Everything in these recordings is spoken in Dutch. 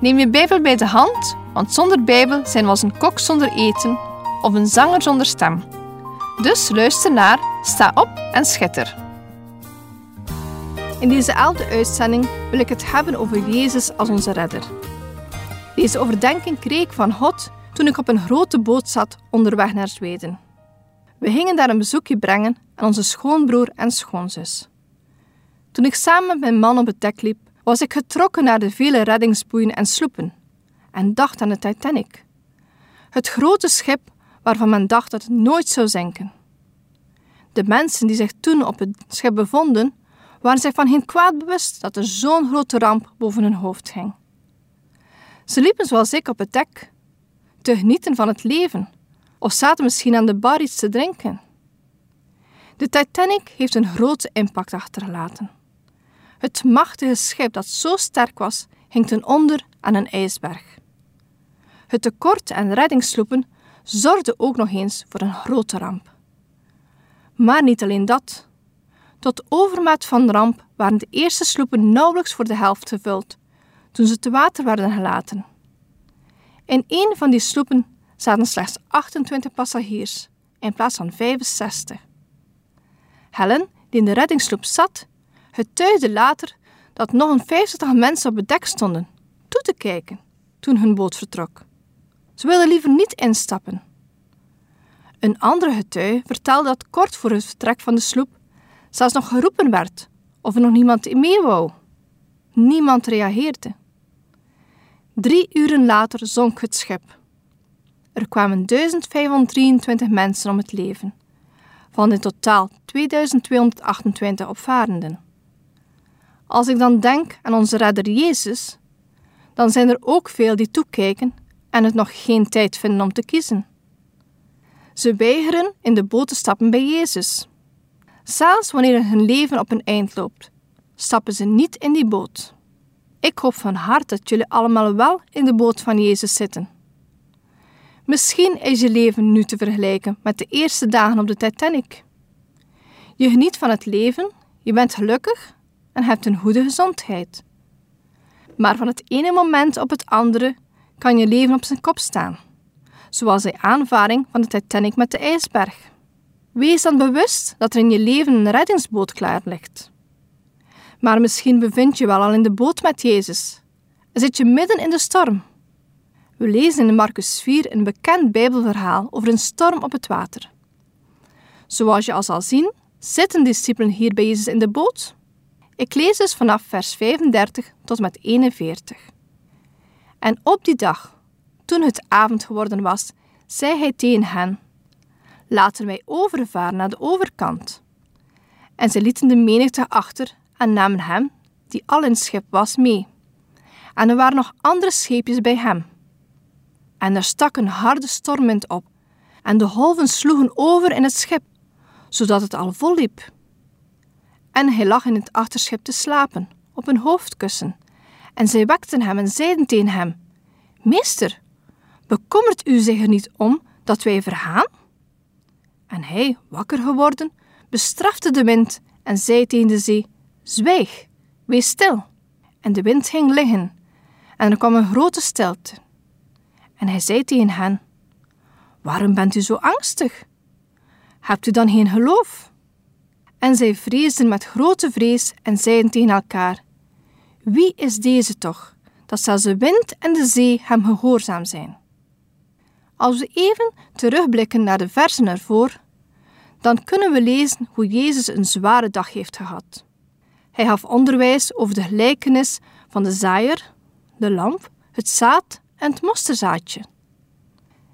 Neem je Bijbel bij de hand, want zonder Bijbel zijn we als een kok zonder eten of een zanger zonder stem. Dus luister naar, sta op en schitter. In deze elfde uitzending wil ik het hebben over Jezus als onze redder. Deze overdenking kreeg ik van God toen ik op een grote boot zat onderweg naar Zweden. We gingen daar een bezoekje brengen aan onze schoonbroer en schoonzus. Toen ik samen met mijn man op het dek liep, was ik getrokken naar de vele reddingsboeien en sloepen en dacht aan de Titanic. Het grote schip waarvan men dacht dat het nooit zou zinken. De mensen die zich toen op het schip bevonden, waren zich van geen kwaad bewust dat er zo'n grote ramp boven hun hoofd ging. Ze liepen zoals ik op het dek, te genieten van het leven, of zaten misschien aan de bar iets te drinken. De Titanic heeft een grote impact achtergelaten. Het machtige schip dat zo sterk was, hing ten onder aan een ijsberg. Het tekort aan reddingssloepen zorgde ook nog eens voor een grote ramp. Maar niet alleen dat. Tot overmaat van ramp waren de eerste sloepen nauwelijks voor de helft gevuld toen ze te water werden gelaten. In een van die sloepen zaten slechts 28 passagiers in plaats van 65. Helen, die in de reddingssloep zat, getuigde later dat nog een 50 mensen op het dek stonden, toe te kijken toen hun boot vertrok. Ze wilden liever niet instappen. Een andere getuige vertelde dat kort voor het vertrek van de sloep zelfs nog geroepen werd of er nog niemand mee wou. Niemand reageerde. Drie uren later zonk het schip. Er kwamen 1523 mensen om het leven, van in totaal 2228 opvarenden. Als ik dan denk aan onze redder Jezus, dan zijn er ook veel die toekijken en het nog geen tijd vinden om te kiezen. Ze weigeren in de boot te stappen bij Jezus. Zelfs wanneer hun leven op een eind loopt, stappen ze niet in die boot. Ik hoop van harte dat jullie allemaal wel in de boot van Jezus zitten. Misschien is je leven nu te vergelijken met de eerste dagen op de Titanic. Je geniet van het leven, je bent gelukkig en hebt een goede gezondheid. Maar van het ene moment op het andere kan je leven op zijn kop staan, zoals de aanvaring van de Titanic met de ijsberg. Wees dan bewust dat er in je leven een reddingsboot klaar ligt. Maar misschien bevind je wel al in de boot met Jezus en zit je midden in de storm. We lezen in Marcus 4 een bekend Bijbelverhaal over een storm op het water. Zoals je al zal zien, zitten discipelen hier bij Jezus in de boot ik lees dus vanaf vers 35 tot met 41. En op die dag, toen het avond geworden was, zei hij tegen hen: Laten wij overvaren naar de overkant. En ze lieten de menigte achter en namen hem, die al in het schip was, mee. En er waren nog andere scheepjes bij hem. En er stak een harde stormwind op, en de golven sloegen over in het schip, zodat het al vol liep en hij lag in het achterschip te slapen, op een hoofdkussen. En zij wekten hem en zeiden tegen hem: Meester, bekommert u zich er niet om dat wij vergaan? En hij, wakker geworden, bestrafte de wind en zei tegen de zee: Zwijg, wees stil. En de wind ging liggen, en er kwam een grote stilte. En hij zei tegen hen: Waarom bent u zo angstig? Hebt u dan geen geloof? En zij vreesden met grote vrees en zeiden tegen elkaar: Wie is deze toch, dat zelfs de wind en de zee hem gehoorzaam zijn? Als we even terugblikken naar de versen ervoor, dan kunnen we lezen hoe Jezus een zware dag heeft gehad. Hij gaf onderwijs over de gelijkenis van de zaaier, de lamp, het zaad en het mosterzaadje.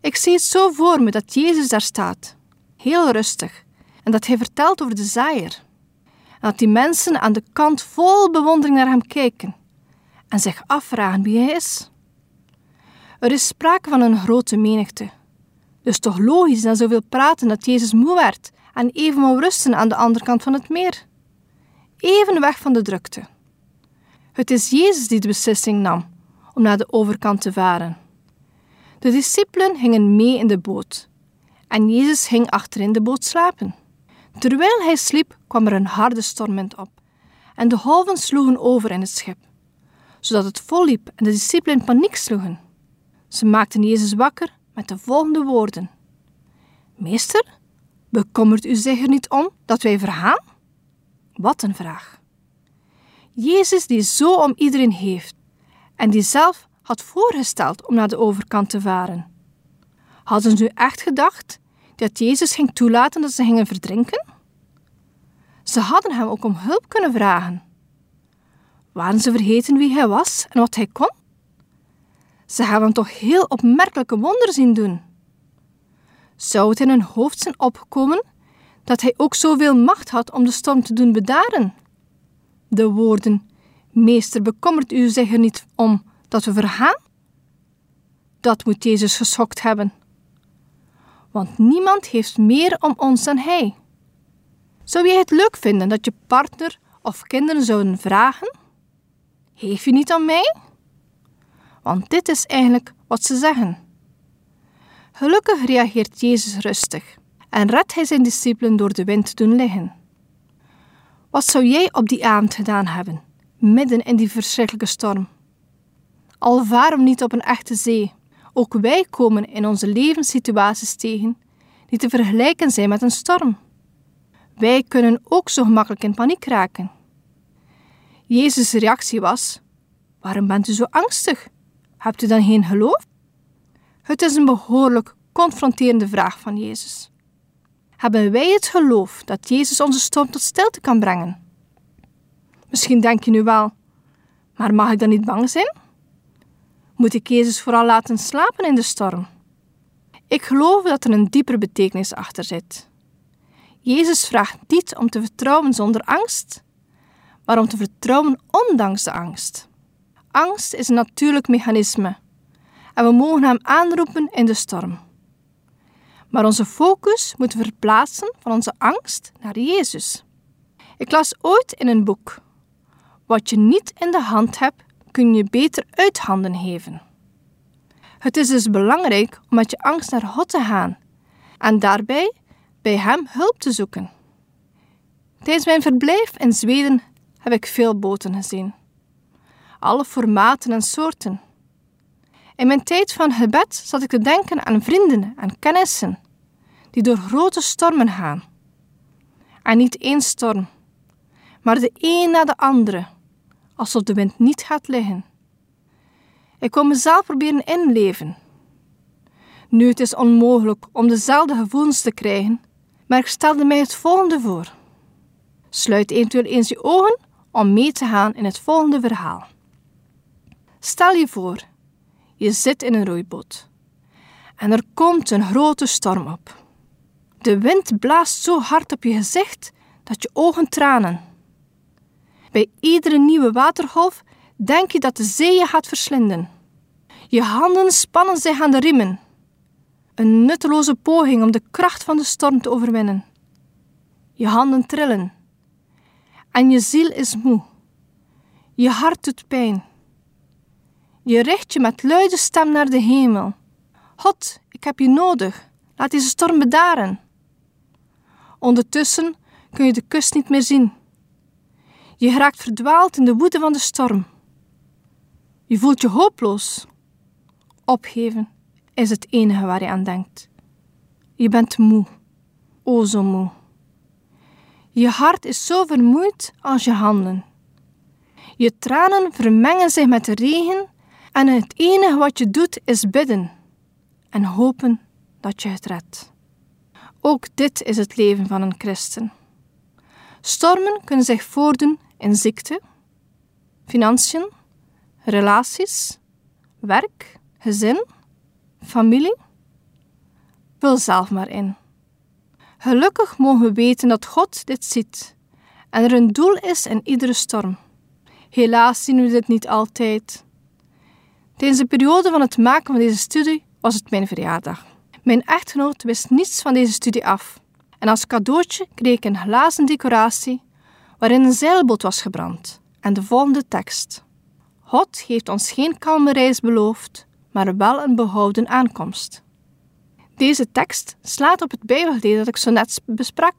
Ik zie het zo voor me dat Jezus daar staat, heel rustig, en dat hij vertelt over de zaaier. En dat die mensen aan de kant vol bewondering naar hem kijken. en zich afvragen wie hij is. Er is sprake van een grote menigte. Dus toch logisch na zoveel praten dat Jezus moe werd en even wou rusten aan de andere kant van het meer. Even weg van de drukte. Het is Jezus die de beslissing nam om naar de overkant te varen. De discipelen gingen mee in de boot en Jezus ging achterin de boot slapen. Terwijl hij sliep, kwam er een harde stormwind op en de golven sloegen over in het schip, zodat het volliep en de discipelen paniek sloegen. Ze maakten Jezus wakker met de volgende woorden: Meester, bekommert u zich er niet om dat wij vergaan? Wat een vraag. Jezus, die zo om iedereen heeft en die zelf had voorgesteld om naar de overkant te varen. Hadden ze nu echt gedacht dat Jezus ging toelaten dat ze gingen verdrinken? Ze hadden hem ook om hulp kunnen vragen. Waren ze vergeten wie hij was en wat hij kon? Ze hebben toch heel opmerkelijke wonderen zien doen. Zou het in hun hoofd zijn opgekomen dat hij ook zoveel macht had om de storm te doen bedaren? De woorden: Meester, bekommert u zich er niet om dat we vergaan? Dat moet Jezus geschokt hebben. Want niemand heeft meer om ons dan Hij. Zou jij het leuk vinden dat je partner of kinderen zouden vragen: Heeft u niet aan mij? Want dit is eigenlijk wat ze zeggen. Gelukkig reageert Jezus rustig en redt hij zijn discipelen door de wind te doen liggen. Wat zou jij op die avond gedaan hebben, midden in die verschrikkelijke storm? Al we niet op een echte zee, ook wij komen in onze levenssituaties tegen die te vergelijken zijn met een storm. Wij kunnen ook zo gemakkelijk in paniek raken. Jezus' reactie was: Waarom bent u zo angstig? Hebt u dan geen geloof? Het is een behoorlijk confronterende vraag van Jezus. Hebben wij het geloof dat Jezus onze storm tot stilte kan brengen? Misschien denk je nu wel, maar mag ik dan niet bang zijn? Moet ik Jezus vooral laten slapen in de storm? Ik geloof dat er een diepere betekenis achter zit. Jezus vraagt niet om te vertrouwen zonder angst, maar om te vertrouwen ondanks de angst. Angst is een natuurlijk mechanisme en we mogen hem aanroepen in de storm. Maar onze focus moet verplaatsen van onze angst naar Jezus. Ik las ooit in een boek: Wat je niet in de hand hebt, kun je beter uit handen geven. Het is dus belangrijk om met je angst naar God te gaan en daarbij bij Hem hulp te zoeken. Tijdens mijn verblijf in Zweden heb ik veel boten gezien. Alle formaten en soorten. In mijn tijd van gebed zat ik te denken aan vrienden en kennissen die door grote stormen gaan. En niet één storm, maar de een na de andere, alsof de wind niet gaat liggen. Ik kon mezelf proberen inleven. Nu, het is onmogelijk om dezelfde gevoelens te krijgen, maar ik stelde mij het volgende voor. Sluit eventueel eens je ogen om mee te gaan in het volgende verhaal. Stel je voor, je zit in een roeiboot en er komt een grote storm op. De wind blaast zo hard op je gezicht dat je ogen tranen. Bij iedere nieuwe watergolf denk je dat de zee je gaat verslinden. Je handen spannen zich aan de riemen. Een nutteloze poging om de kracht van de storm te overwinnen. Je handen trillen. En je ziel is moe. Je hart doet pijn. Je richt je met luide stem naar de hemel. God, ik heb je nodig. Laat deze storm bedaren. Ondertussen kun je de kust niet meer zien. Je raakt verdwaald in de woede van de storm. Je voelt je hopeloos. Opgeven is het enige waar je aan denkt. Je bent moe, o zo moe. Je hart is zo vermoeid als je handen. Je tranen vermengen zich met de regen en het enige wat je doet is bidden en hopen dat je het redt. Ook dit is het leven van een christen. Stormen kunnen zich voordoen in ziekte, financiën, relaties, werk, gezin, familie. Vul zelf maar in. Gelukkig mogen we weten dat God dit ziet en er een doel is in iedere storm. Helaas zien we dit niet altijd. Tijdens de periode van het maken van deze studie was het mijn verjaardag. Mijn echtgenoot wist niets van deze studie af. En als cadeautje kreeg ik een glazen decoratie waarin een zeilboot was gebrand en de volgende tekst. God heeft ons geen kalme reis beloofd, maar wel een behouden aankomst. Deze tekst slaat op het Bijbelgedeelte dat ik zo net besprak.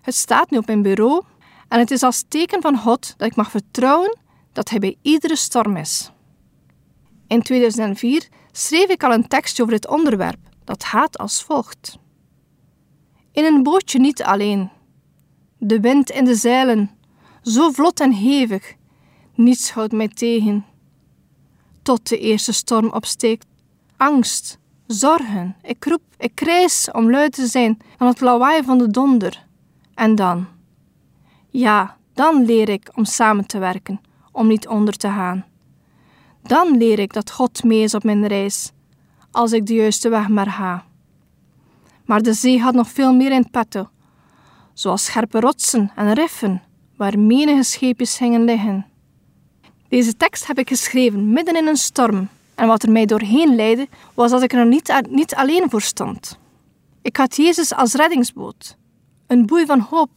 Het staat nu op mijn bureau en het is als teken van God dat ik mag vertrouwen dat Hij bij iedere storm is. In 2004 schreef ik al een tekstje over dit onderwerp dat gaat als volgt. In een bootje niet alleen. De wind in de zeilen, zo vlot en hevig, niets houdt mij tegen. Tot de eerste storm opsteekt, angst, zorgen, ik roep, ik krijs om luid te zijn van het lawaai van de donder. En dan? Ja, dan leer ik om samen te werken, om niet onder te gaan. Dan leer ik dat God mee is op mijn reis, als ik de juiste weg maar ga. Maar de zee had nog veel meer in petto, zoals scherpe rotsen en riffen, waar menige scheepjes gingen liggen. Deze tekst heb ik geschreven midden in een storm, en wat er mij doorheen leidde, was dat ik er niet, niet alleen voor stond. Ik had Jezus als reddingsboot, een boei van hoop,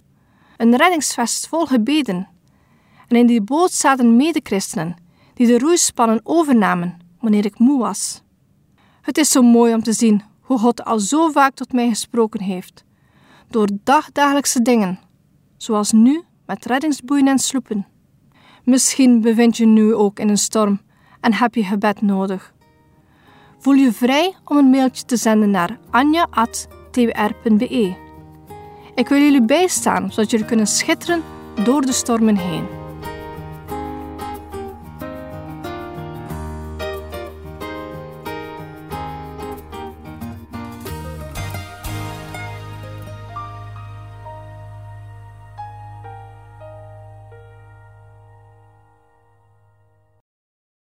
een reddingsvest vol gebeden. En in die boot zaten medechristenen die de roeispannen overnamen wanneer ik moe was. Het is zo mooi om te zien hoe God al zo vaak tot mij gesproken heeft, door dagdagelijkse dingen, zoals nu met reddingsboeien en sloepen. Misschien bevind je nu ook in een storm en heb je gebed nodig. Voel je vrij om een mailtje te zenden naar anja.twr.be. Ik wil jullie bijstaan zodat jullie kunnen schitteren door de stormen heen.